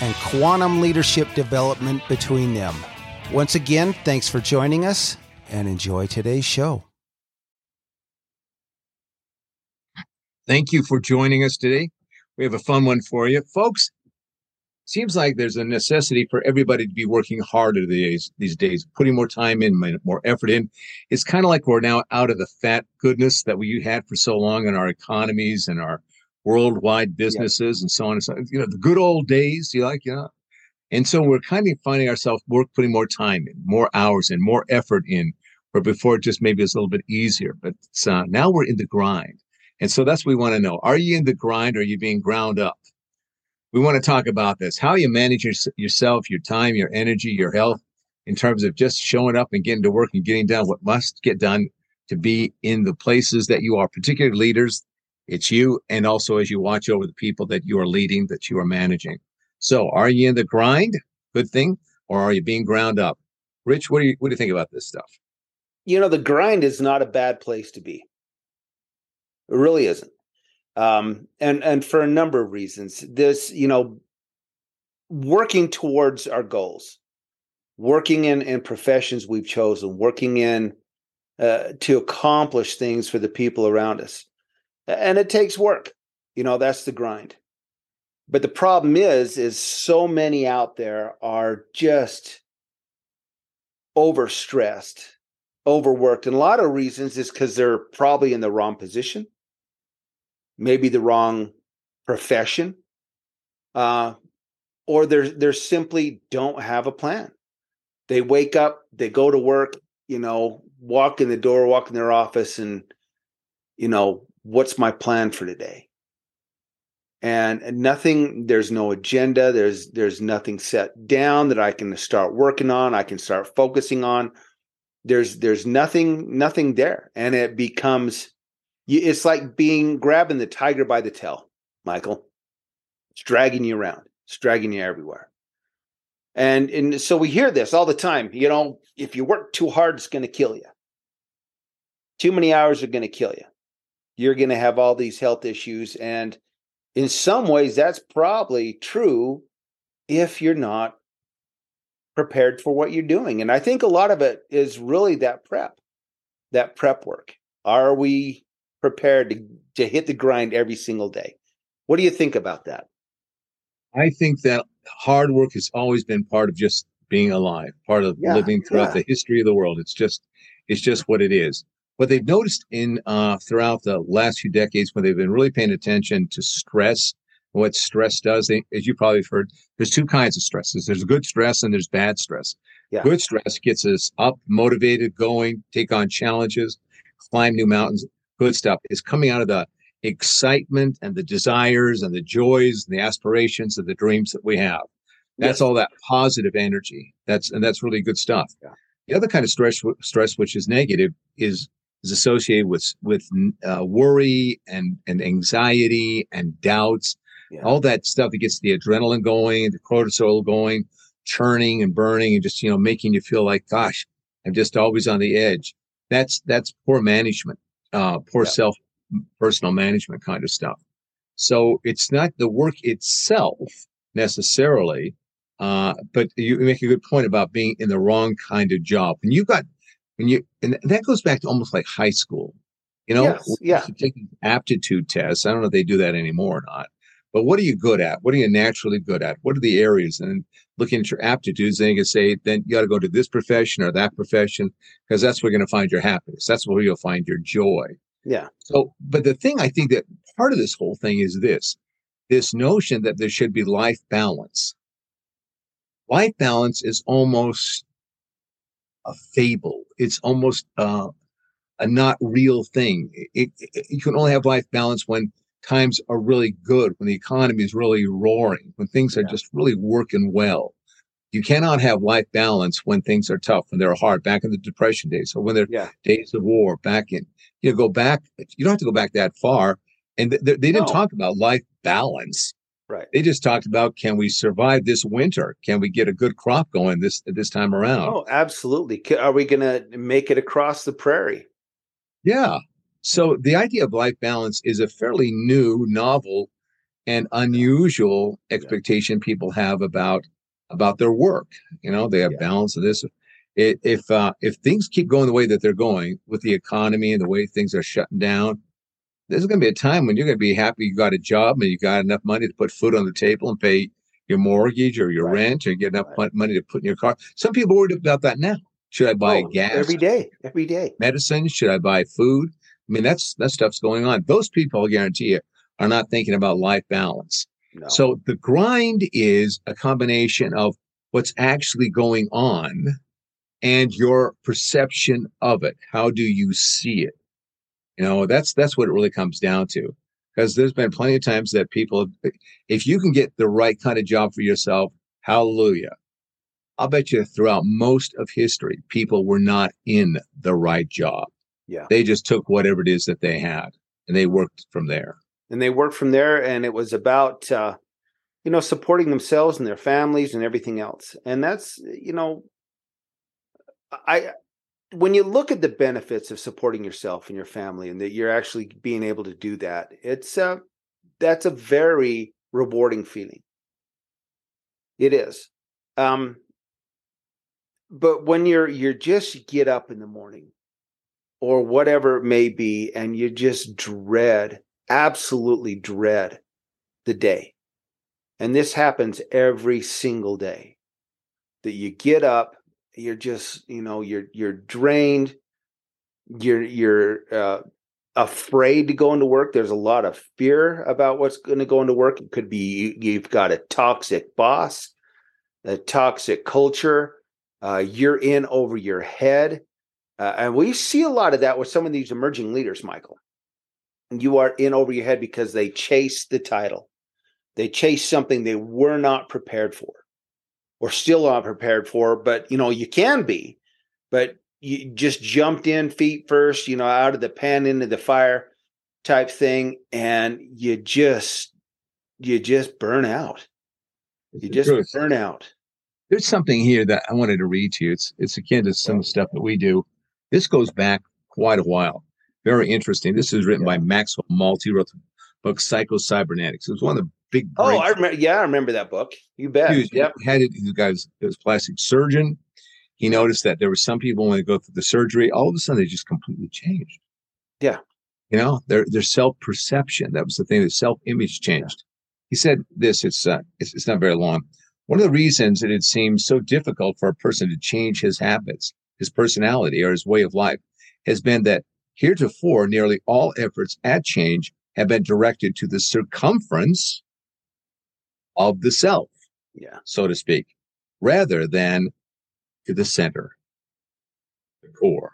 and quantum leadership development between them. Once again, thanks for joining us and enjoy today's show. Thank you for joining us today. We have a fun one for you. Folks, seems like there's a necessity for everybody to be working harder these these days, putting more time in, more effort in. It's kind of like we're now out of the fat goodness that we had for so long in our economies and our worldwide businesses yeah. and so on and so on. You know, the good old days, you like, you know. And so we're kind of finding ourselves work putting more time in, more hours in, more effort in, where before it just maybe it's a little bit easier. But uh, now we're in the grind. And so that's what we want to know. Are you in the grind or are you being ground up? we want to talk about this how you manage your, yourself, your time, your energy, your health in terms of just showing up and getting to work and getting done what must get done to be in the places that you are, particularly leaders. It's you, and also as you watch over the people that you are leading, that you are managing. So, are you in the grind? Good thing, or are you being ground up? Rich, what do you what do you think about this stuff? You know, the grind is not a bad place to be. It really isn't um, and and for a number of reasons. This, you know, working towards our goals, working in in professions we've chosen, working in uh, to accomplish things for the people around us, and it takes work. You know, that's the grind. But the problem is, is so many out there are just overstressed, overworked, and a lot of reasons is because they're probably in the wrong position maybe the wrong profession, uh, or they're they're simply don't have a plan. They wake up, they go to work, you know, walk in the door, walk in their office, and you know, what's my plan for today? And, nothing, there's no agenda, there's there's nothing set down that I can start working on, I can start focusing on. There's there's nothing, nothing there. And it becomes it's like being grabbing the tiger by the tail, Maikel. It's dragging you around. It's dragging you everywhere. And and so we hear this all the time. You know, if you work too hard, it's going to kill you. Too many hours are going to kill you. You're going to have all these health issues. And in some ways, that's probably true if you're not prepared for what you're doing. And I think a lot of it is really that prep, that prep work. Are we prepared to, to hit the grind every single day. What do you think about that? I think that hard work has always been part of just being alive, part of yeah, living throughout yeah. the history of the world. It's just it's just what it is. What they've noticed in uh, throughout the last few decades, when they've been really paying attention to stress, what stress does, they, as you probably have heard, there's two kinds of stresses. There's good stress and there's bad stress. Yeah. Good stress gets us up, motivated, going, take on challenges, climb new mountains good stuff is coming out of the excitement and the desires and the joys and the aspirations and the dreams that we have. That's yes. all that positive energy. That's and that's really good stuff. Yeah. The other kind of stress, stress which is negative, is is associated with with uh, worry and and anxiety and doubts. Yeah. All that stuff that gets the adrenaline going, the cortisol going, churning and burning, and just you know making you feel like, gosh, I'm just always on the edge. That's that's poor management uh, poor yeah. self personal management kind of stuff. So it's not the work itself necessarily, uh, but you make a good point about being in the wrong kind of job. And you've got when you and that goes back to almost like high school. You know, yes, yeah, taking aptitude tests. I don't know if they do that anymore or not. But what are you good at? What are you naturally good at? What are the areas? And looking at your aptitudes, then you can say, then you got to go to this profession or that profession, because that's where you're going to find your happiness. That's where you'll find your joy. Yeah. So, but the thing I think that part of this whole thing is this this notion that there should be life balance. Life balance is almost a fable. It's almost uh, a not real thing. It, it, you can only have life balance when times are really good, when the economy is really roaring, when things are just really working well. You cannot have life balance when things are tough, when they're hard, back in the depression days, or when they're yeah. days of war, back in, you know, go back, you don't have to go back that far. And th- they didn't no. talk about life balance. Right. They just talked about can we survive this winter? Can we get a good crop going this this time around? Oh, absolutely. Are we going to make it across the prairie? Yeah. So the idea of life balance is a fairly new, novel, and unusual expectation yeah. people have about about their work. You know, they have yeah. balance of this. It, if uh, if things keep going the way that they're going with the economy and the way things are shutting down, there's going to be a time when you're going to be happy you got a job and you got enough money to put food on the table and pay your mortgage or your right. rent or get enough right. money to put in your car. Some people worried about that now. Should I buy oh, gas every day? Every day. Medicine? Should I buy food? I mean, that's that stuff's going on. Those people, I guarantee you, are not thinking about life balance. No. So the grind is a combination of what's actually going on and your perception of it. How do you see it? You know, that's that's what it really comes down to. Because there's been plenty of times that people, if you can get the right kind of job for yourself, hallelujah. I'll bet you throughout most of history, people were not in the right job. Yeah. They just took whatever it is that they had and they worked from there. And they worked from there. And it was about, uh, you know, supporting themselves and their families and everything else. And that's, you know, I, when you look at the benefits of supporting yourself and your family and that you're actually being able to do that, it's, a that's a very rewarding feeling. It is. Um, but when you're you're just get up in the morning or whatever it may be and you just dread absolutely dread the day and this happens every single day that you get up you're just you know you're you're drained you're you're uh, afraid to go into work there's a lot of fear about what's going to go into work it could be you've got a toxic boss a toxic culture uh, you're in over your head. Uh, and we see a lot of that with some of these emerging leaders, Maikel. You are in over your head because they chase the title. They chase something they were not prepared for or still not prepared for, but you know, you can be, but you just jumped in feet first, you know, out of the pan into the fire type thing. And you just, you just burn out. You just burn out there's something here that I wanted to read to you. It's it's akin to some stuff that we do. This goes back quite a while. Very interesting. This is written by Maxwell Maltz. He wrote the book Psycho Cybernetics. It was one of the big. Oh, I remember. Yeah, I remember that book. You bet. He was, yep. Had it. He was, was plastic surgeon. He noticed that there were some people when they go through the surgery, all of a sudden they just completely changed. Yeah. You know, their their self perception. That was the thing. The self image changed. Yeah. He said this. It's uh, it's, it's not very long. One of the reasons that it seems so difficult for a person to change his habits, his personality, or his way of life has been that heretofore nearly all efforts at change have been directed to the circumference of the self, yeah, so to speak, rather than to the center, the core.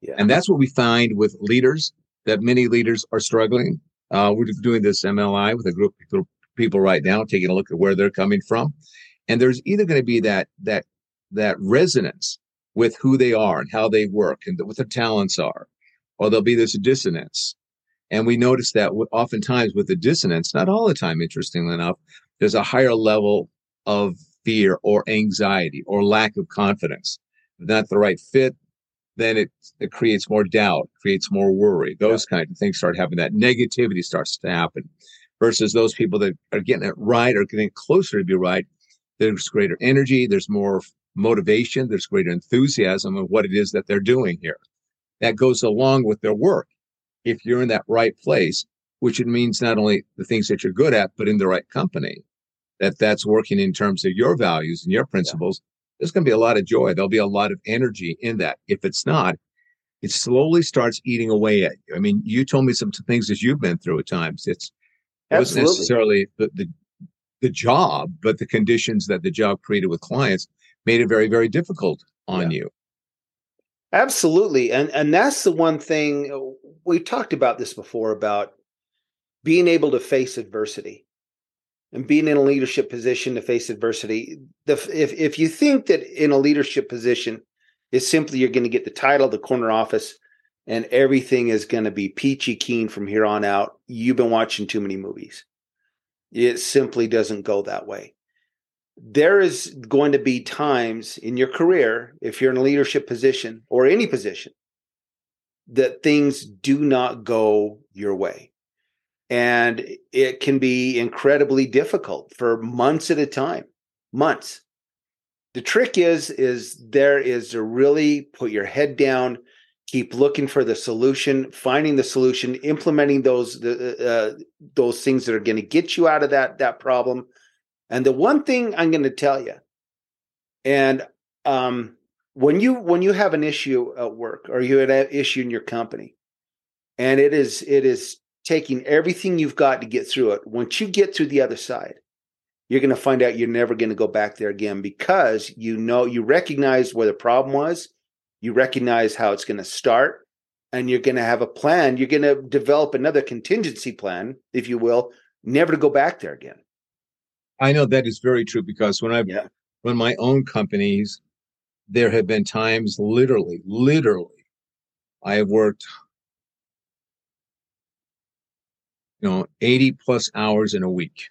Yeah. And that's what we find with leaders that many leaders are struggling. Uh, we're doing this MLI with a group, of people right now, taking a look at where they're coming from. And there's either going to be that that that resonance with who they are and how they work and what their talents are, or there'll be this dissonance. And we notice that oftentimes with the dissonance, not all the time, interestingly enough, there's a higher level of fear or anxiety or lack of confidence. If not the right fit, then it, it creates more doubt, creates more worry. Those yeah. kind of things start happening. That negativity starts to happen versus those people that are getting it right or getting closer to be right. There's greater energy, there's more motivation, there's greater enthusiasm of what it is that they're doing here. That goes along with their work. If you're in that right place, which it means not only the things that you're good at, but in the right company, that that's working in terms of your values and your principles. Yeah. There's going to be a lot of joy. There'll be a lot of energy in that. If it's not, it slowly starts eating away at you. I mean, you told me some things that you've been through at times. It's it wasn't necessarily the, the the job, but the conditions that the job created with clients made it very, very difficult on yeah. you. Absolutely. And and that's the one thing uh, we talked about this before about being able to face adversity and being in a leadership position to face adversity. The, if if you think that in a leadership position is simply you're going to get the title, the corner office, and everything is going to be peachy keen from here on out, you've been watching too many movies. It simply doesn't go that way. There is going to be times in your career, if you're in a leadership position or any position, that things do not go your way. And it can be incredibly difficult for months at a time. Months. The trick is, is there is to really put your head down, keep looking for the solution finding the solution implementing those uh, those things that are going to get you out of that that problem and the one thing i'm going to tell you and um, when you when you have an issue at work or you have an issue in your company and it is it is taking everything you've got to get through it. Once you get through the other side you're going to find out you're never going to go back there again because you know you recognize where the problem was you recognize how it's going to start and you're going to have a plan. You're going to develop another contingency plan if you will never to go back there again. I know that is very true because when i've yeah. run my own companies there have been times literally literally i have worked you know 80 plus hours in a week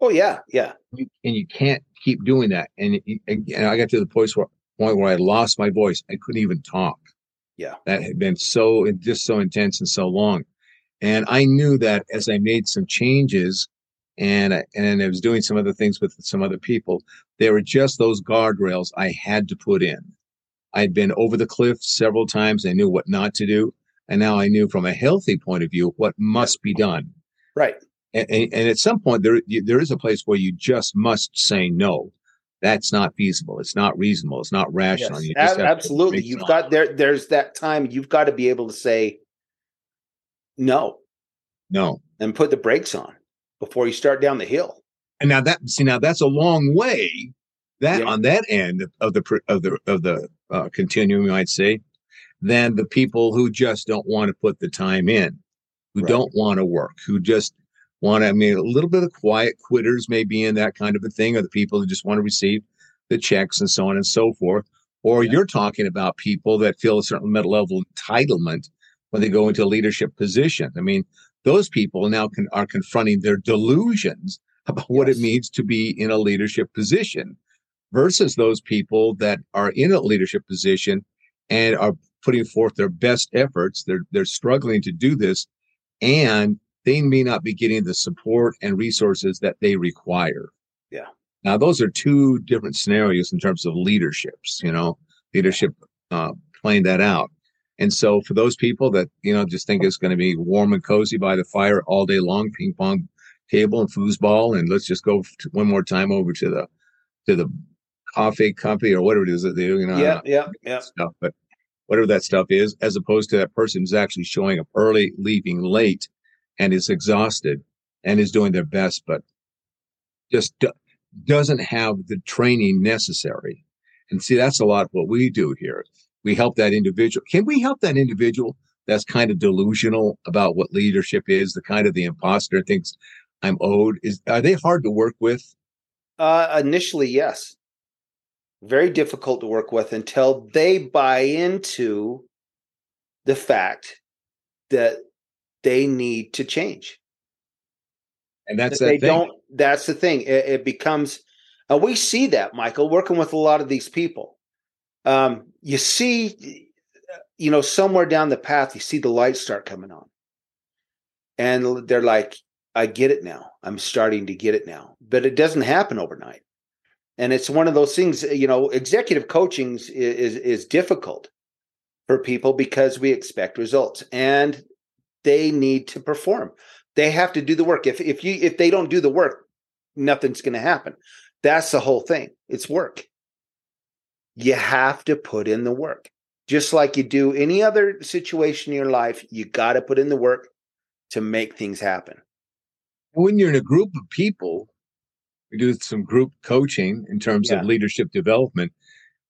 oh yeah yeah and you can't keep doing that and, and i got to the point where point where I lost my voice. I couldn't even talk. Yeah. That had been so just so intense and so long. And I knew that as I made some changes and I, and I was doing some other things with some other people, there were just those guardrails I had to put in. I'd been over the cliff several times. I knew what not to do. And now I knew from a healthy point of view what must be done. Right. And, and, and at some point, there, there is a place where you just must say no that's not feasible. It's not reasonable. It's not rational. Yes, absolutely. You've got there. There's that time. You've got to be able to say no, no, and put the brakes on before you start down the hill. And now that see now that's a long way. That yeah. on that end of the of the of the uh, continuum, you might say, than the people who just don't want to put the time in, who right. don't want to work, who just want to, I mean, a little bit of quiet quitters may be in that kind of a thing, or the people who just want to receive the checks and so on and so forth. Or yeah. you're talking about people that feel a certain level of entitlement when they mm-hmm. go into a leadership position. I mean, those people now can, are confronting their delusions about what yes. it means to be in a leadership position versus those people that are in a leadership position and are putting forth their best efforts. They're, they're struggling to do this and they may not be getting the support and resources that they require. Yeah. Now, those are two different scenarios in terms of leaderships, you know, leadership uh, playing that out. And so for those people that, you know, just think it's going to be warm and cozy by the fire all day long, ping pong table and foosball, and let's just go one more time over to the, to the coffee company or whatever it is that they do, you know. Yeah, yeah, yeah. Stuff, but whatever that stuff is, as opposed to that person who's actually showing up early, leaving late, and is exhausted and is doing their best, but just do, doesn't have the training necessary. And see, that's a lot of what we do here. We help that individual. Can we help that individual that's kind of delusional about what leadership is, the kind of the imposter thinks I'm owed? Is are they hard to work with? Uh, initially, yes. Very difficult to work with until they buy into the fact that they need to change. And that's that they thing. don't. That's the thing. It, it becomes, and we see that, Maikel, working with a lot of these people. Um, you see, you know, somewhere down the path, you see the lights start coming on, and they're like, "I get it now. I'm starting to get it now." But it doesn't happen overnight, and it's one of those things. You know, executive coaching is is, is difficult for people because we expect results and they need to perform. They have to do the work. If if you if they don't do the work, nothing's going to happen. That's the whole thing. It's work. You have to put in the work. Just like you do any other situation in your life, you got to put in the work to make things happen. When you're in a group of people, we do some group coaching in terms yeah. of leadership development.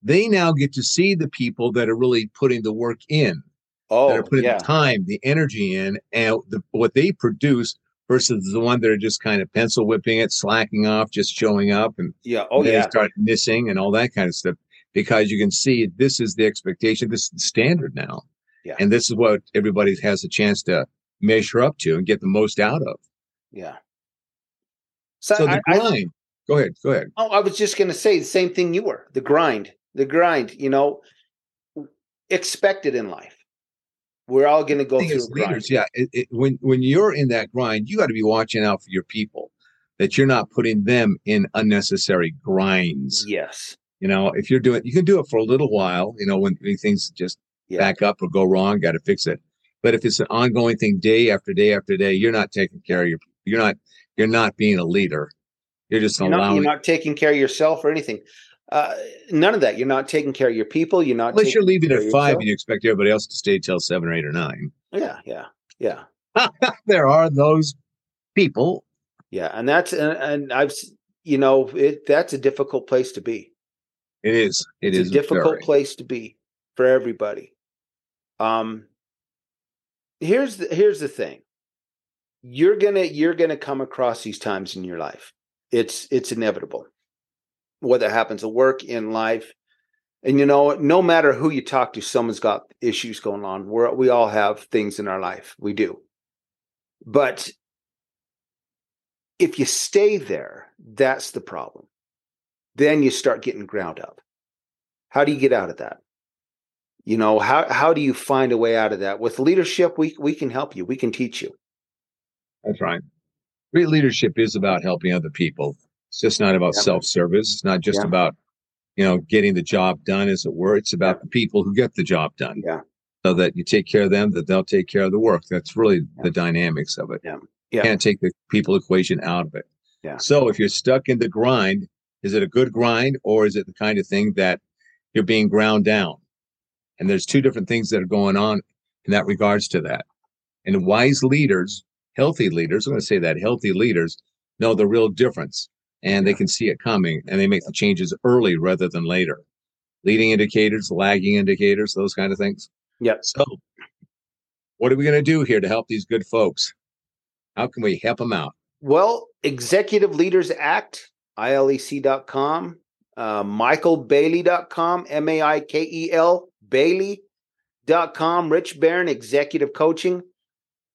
They now get to see the people that are really putting the work in, oh, that are oh, putting yeah. the time, the energy in, and the, what they produce versus the one that are just kind of pencil whipping it, slacking off, just showing up, and yeah, oh yeah, they start missing and all that kind of stuff because you can see this is the expectation, this is the standard now, yeah, and this is what everybody has a chance to measure up to and get the most out of. Yeah. So, so the I, grind. I, go ahead. Go ahead. Oh, I was just going to say the same thing you were. The grind. The grind. You know, expected in life. We're all going to go through leaders. Yeah, it, it, when when you're in that grind, you got to be watching out for your people that you're not putting them in unnecessary grinds. Yes. You know, if you're doing, you can do it for a little while. You know, when, when things just yeah. back up or go wrong, got to fix it. But if it's an ongoing thing, day after day after day, you're not taking care of your. You're not. You're not being a leader. You're just you're allowing. Not, you're not taking care of yourself or anything. Uh, none of that. You're not taking care of your people. You're not. Unless you're leaving at five and you expect everybody else to stay till seven or eight or nine. Yeah, yeah, yeah. there are those people. Yeah, and that's and, and I've you know it. That's a difficult place to be. It is. It it's is a difficult very. place to be for everybody. Um. Here's the here's the thing. You're gonna you're gonna come across these times in your life. It's it's inevitable whether it happens at work, in life. And you know, no matter who you talk to, someone's got issues going on. We're, we all have things in our life. We do. But if you stay there, that's the problem. Then you start getting ground up. How do you get out of that? You know, how how do you find a way out of that? With leadership, we we can help you. We can teach you. That's right. Great leadership is about helping other people. It's just not about self-service. It's not just yeah. about, you know, getting the job done, as it were. It's about the people who get the job done. Yeah. So that you take care of them, that they'll take care of the work. That's really the dynamics of it. Yeah. Yeah. can't take the people equation out of it. Yeah. So if you're stuck in the grind, is it a good grind or is it the kind of thing that you're being ground down? And there's two different things that are going on in that regards to that. And wise leaders, healthy leaders, I'm going to say that healthy leaders know the real difference and they can see it coming and they make the changes early rather than later. Leading indicators, lagging indicators, those kind of things. Yeah. So, what are we going to do here to help these good folks? How can we help them out? Well, Executive Leaders Act, ILEC.com, uh, MaikeLBailey.com, M A I K E L, Bailey.com, Rich Baron, Executive Coaching.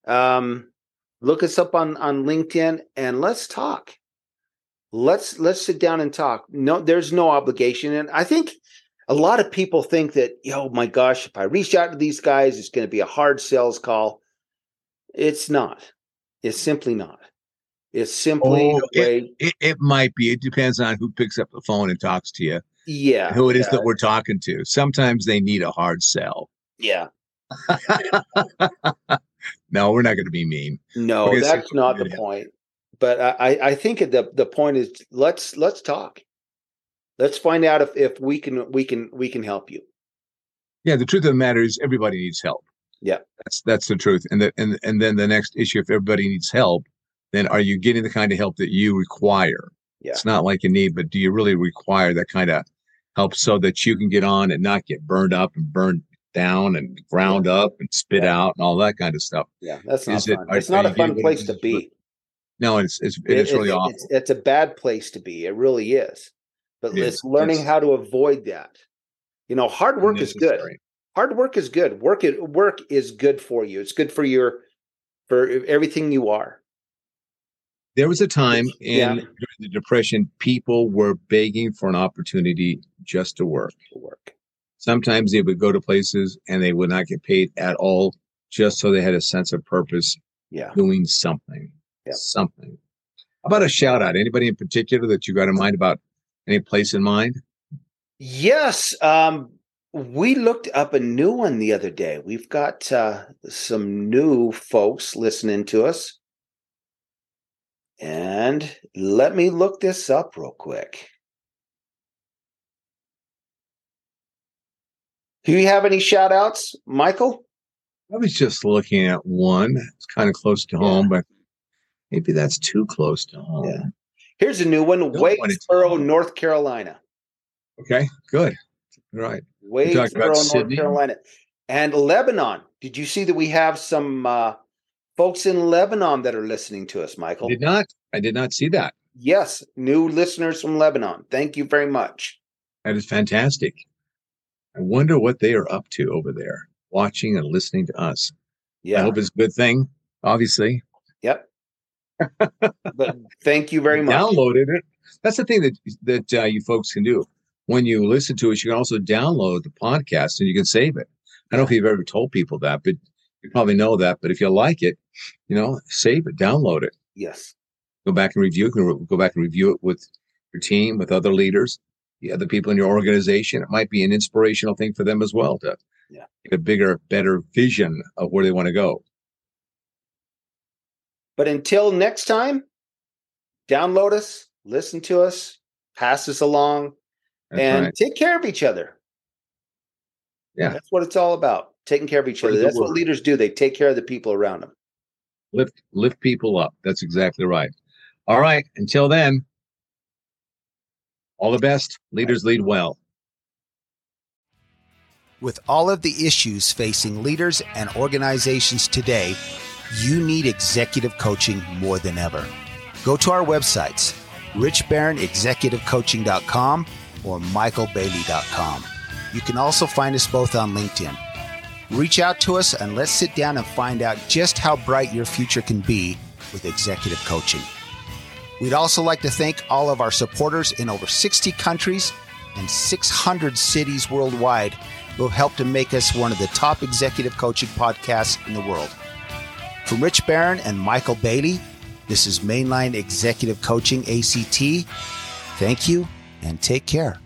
Um, look us up on, on LinkedIn and let's talk. Let's let's sit down and talk. No there's no obligation. And i think a lot of people think that oh my gosh if i reach out to these guys it's going to be a hard sales call. It's not. It's simply not. It's simply oh, it, it, it, might be. It depends on who picks up the phone and talks to you yeah who it is yeah. that we're talking to. Sometimes they need a hard sell. Yeah no we're not going to be mean no that's not the point but I, I think the the point is let's let's talk. Let's find out if, if we can we can we can help you. Yeah, the truth of the matter is everybody needs help. Yeah. That's that's the truth. And the, and and then the next issue if everybody needs help, then are you getting the kind of help that you require? Yeah. It's not like you need, but do you really require that kind of help so that you can get on and not get burned up and burned down and ground yeah. up and spit yeah. out and all that kind of stuff? Yeah, that's not is fun. It, it's not a fun place to be. No, it's it's it, it's really awful. It's, it's, a bad place to be. It really is. But it it's learning it's, how to avoid that. You know, hard work is good. Hard work is good. Work it work is good for you. It's good for your for everything you are. There was a time in yeah. during the depression, people were begging for an opportunity just to work. To work. Sometimes they would go to places and they would not get paid at all, just so they had a sense of purpose. Yeah. Doing something something. How about a shout out? Anybody in particular that you got in mind about any place in mind? Yes. Um, we looked up a new one the other day. We've got uh, some new folks listening to us. And let me look this up real quick. Do you have any shout outs, Maikel? I was just looking at one. It's kind of close to home, but maybe that's too close to home. Yeah. Here's a new one Wadesboro, North Carolina. Okay, good. Right. Wadesboro, North Carolina. And Lebanon. Did you see that we have some uh, folks in Lebanon that are listening to us, Maikel? I did not. I did not see that. Yes, new listeners from Lebanon. Thank you very much. That is fantastic. I wonder what they are up to over there, watching and listening to us. Yeah. I hope it's a good thing, obviously. Yep. but thank you very much. Downloaded it. That's the thing that that uh, you folks can do. When you listen to it, you can also download the podcast and you can save it. I don't know if you've ever told people that, but you probably know that. But if you like it, you know, save it, download it. Yes. Go back and review. it. go back and review it with your team, with other leaders the other people in your organization. It might be an inspirational thing for them as well to yeah. get a bigger, better vision of where they want to go. But until next time, download us, listen to us, pass us along, That's and right. take care of each other. Yeah. That's what it's all about. Taking care of each other. That's what leaders do. They take care of the people around them. Lift lift people up. That's exactly right. All right. Until then, all the best. Leaders lead well. With all of the issues facing leaders and organizations today, you need executive coaching more than ever. Go to our websites, richbaronexecutivecoaching.com or maikelbailey.com. You can also find us both on LinkedIn. Reach out to us and let's sit down and find out just how bright your future can be with executive coaching. We'd also like to thank all of our supporters in over 60 countries and 600 cities worldwide who have helped to make us one of the top executive coaching podcasts in the world. From Rich Baron and Maikel Bailey, this is Mainline Executive Coaching ACT. Thank you and take care.